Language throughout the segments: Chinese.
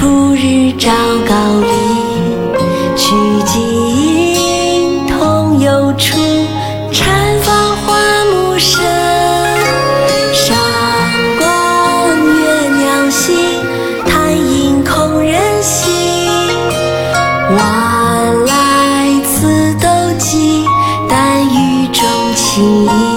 初日照高林，曲径通幽处，禅房花木深，山光月娘溪，潭影空人心，晚来此斗鸡，淡雨中情。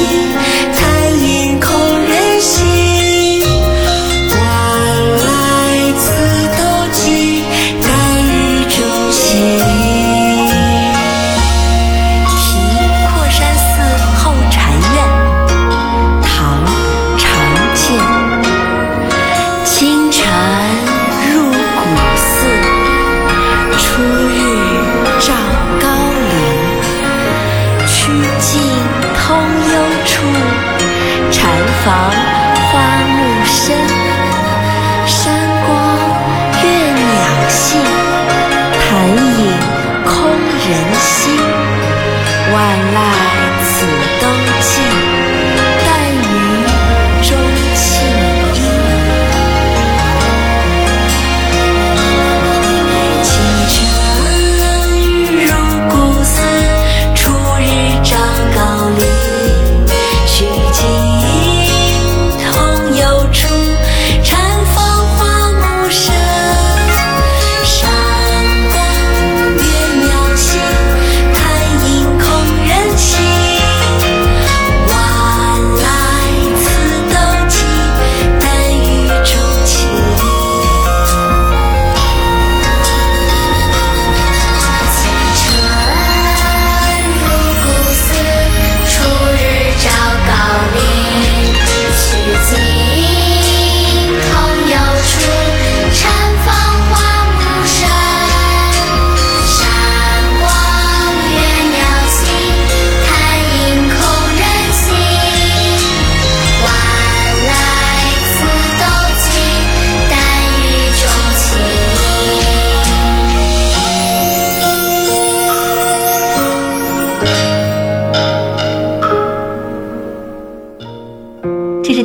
You. 房花木深，山光悦鸟性，潭影空人心。万籁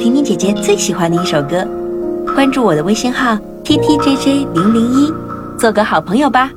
婷婷姐姐最喜欢的一首歌，关注我的微信号 t t j j 零零一，做个好朋友吧。